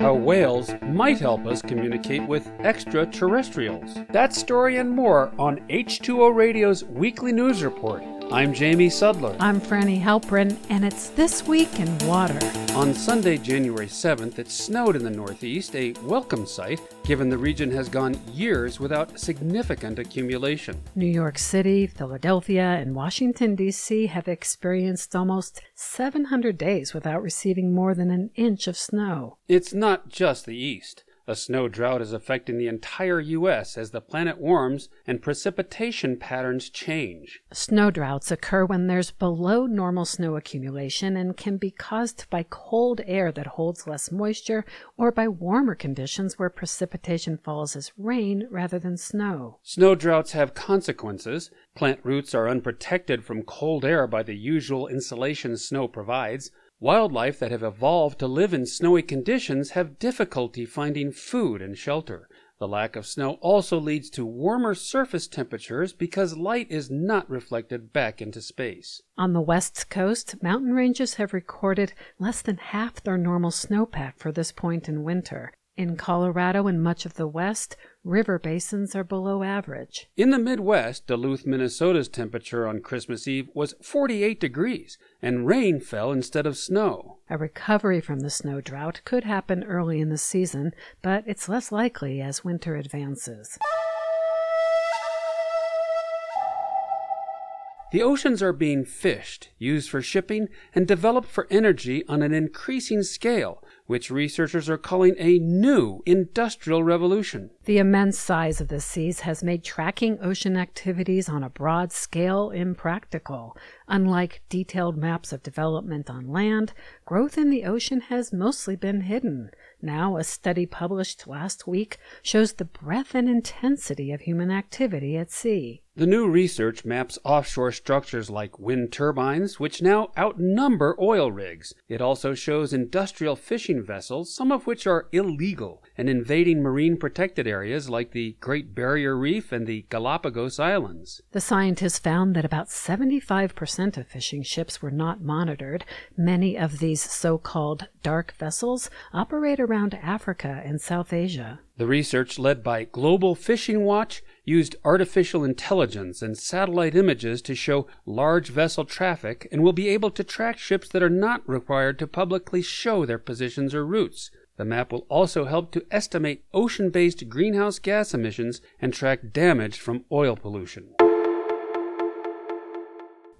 how whales might help us communicate with extraterrestrials. That story and more on H2O Radio's weekly news report. I'm Jamie Sudler. I'm Frani Halperin, and it's This Week in Water. On Sunday, January 7th, it snowed in the Northeast, a welcome sight given the region has gone years without significant accumulation. New York City, Philadelphia, and Washington, D.C. have experienced almost 700 days without receiving more than an inch of snow. It's not just the East. A snow drought is affecting the entire U.S. as the planet warms and precipitation patterns change. Snow droughts occur when there's below normal snow accumulation and can be caused by cold air that holds less moisture or by warmer conditions where precipitation falls as rain rather than snow. Snow droughts have consequences. Plant roots are unprotected from cold air by the usual insulation snow provides. Wildlife that have evolved to live in snowy conditions have difficulty finding food and shelter. The lack of snow also leads to warmer surface temperatures because light is not reflected back into space. On the west coast, mountain ranges have recorded less than half their normal snowpack for this point in winter. In Colorado and much of the West, river basins are below average. In the Midwest, Duluth, Minnesota's temperature on Christmas Eve was 48 degrees, and rain fell instead of snow. A recovery from the snow drought could happen early in the season, but it's less likely as winter advances. The oceans are being fished, used for shipping, and developed for energy on an increasing scale, which researchers are calling a new industrial revolution. The immense size of the seas has made tracking ocean activities on a broad scale impractical. Unlike detailed maps of development on land, growth in the ocean has mostly been hidden. Now, a study published last week shows the breadth and intensity of human activity at sea. The new research maps offshore structures like wind turbines, which now outnumber oil rigs. It also shows industrial fishing vessels, some of which are illegal and invading marine protected areas like the Great Barrier Reef and the Galapagos Islands. The scientists found that about 75% of fishing ships were not monitored. Many of these so called dark vessels operate around Africa and South Asia. The research, led by Global Fishing Watch, used artificial intelligence and satellite images to show large vessel traffic and will be able to track ships that are not required to publicly show their positions or routes. The map will also help to estimate ocean based greenhouse gas emissions and track damage from oil pollution.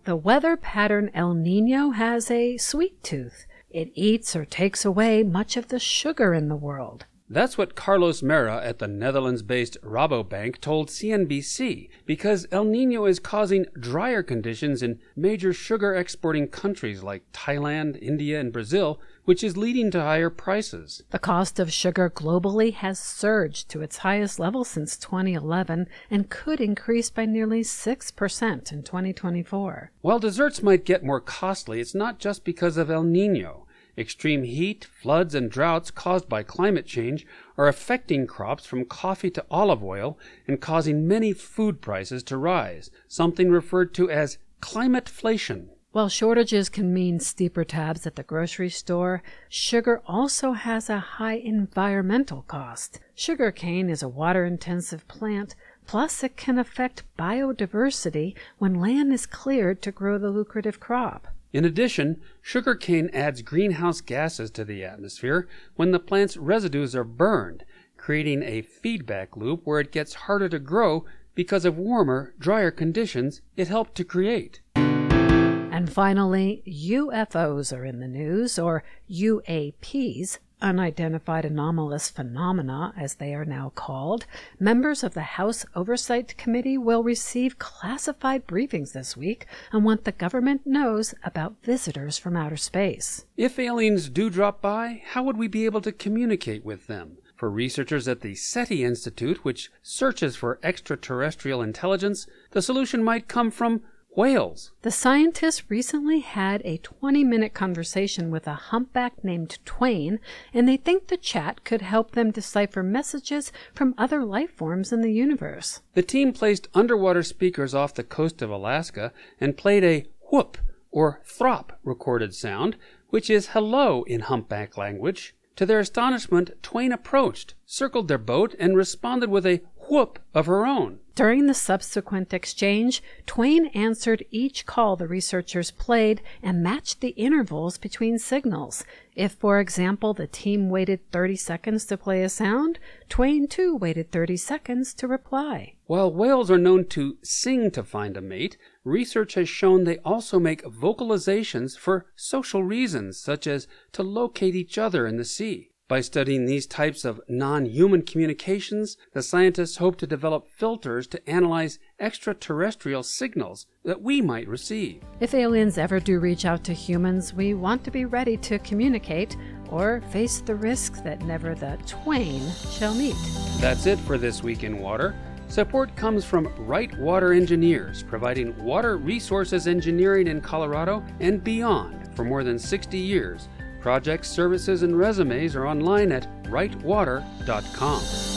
The weather pattern El Nino has a sweet tooth. It eats or takes away much of the sugar in the world. That's what Carlos Mera at the Netherlands based Rabobank told CNBC because El Nino is causing drier conditions in major sugar exporting countries like Thailand, India, and Brazil, which is leading to higher prices. The cost of sugar globally has surged to its highest level since 2011 and could increase by nearly 6% in 2024. While desserts might get more costly, it's not just because of El Nino. Extreme heat, floods, and droughts caused by climate change are affecting crops from coffee to olive oil and causing many food prices to rise, something referred to as climateflation. While shortages can mean steeper tabs at the grocery store, sugar also has a high environmental cost. Sugarcane is a water intensive plant, plus, it can affect biodiversity when land is cleared to grow the lucrative crop. In addition, sugarcane adds greenhouse gases to the atmosphere when the plant's residues are burned, creating a feedback loop where it gets harder to grow because of warmer, drier conditions it helped to create. And finally, UFOs are in the news, or UAPs, unidentified anomalous phenomena, as they are now called, members of the House Oversight Committee will receive classified briefings this week on what the government knows about visitors from outer space. If aliens do drop by, how would we be able to communicate with them? For researchers at the SETI Institute, which searches for extraterrestrial intelligence, the solution might come from whales. The scientists recently had a 20 minute conversation with a humpback named Twain, and they think the chat could help them decipher messages from other life forms in the universe. The team placed underwater speakers off the coast of Alaska and played a whoop or throp recorded sound, which is hello in humpback language. To their astonishment, Twain approached, circled their boat, and responded with a whoop of her own. During the subsequent exchange, Twain answered each call the researchers played and matched the intervals between signals. If, for example, the team waited 30 seconds to play a sound, Twain too waited 30 seconds to reply. While whales are known to sing to find a mate, research has shown they also make vocalizations for social reasons, such as to locate each other in the sea. By studying these types of non human communications, the scientists hope to develop filters to analyze extraterrestrial signals that we might receive. If aliens ever do reach out to humans, we want to be ready to communicate or face the risk that never the twain shall meet. That's it for this week in water. Support comes from Wright Water Engineers, providing water resources engineering in Colorado and beyond for more than 60 years. Projects, services, and resumes are online at wrightwater.com.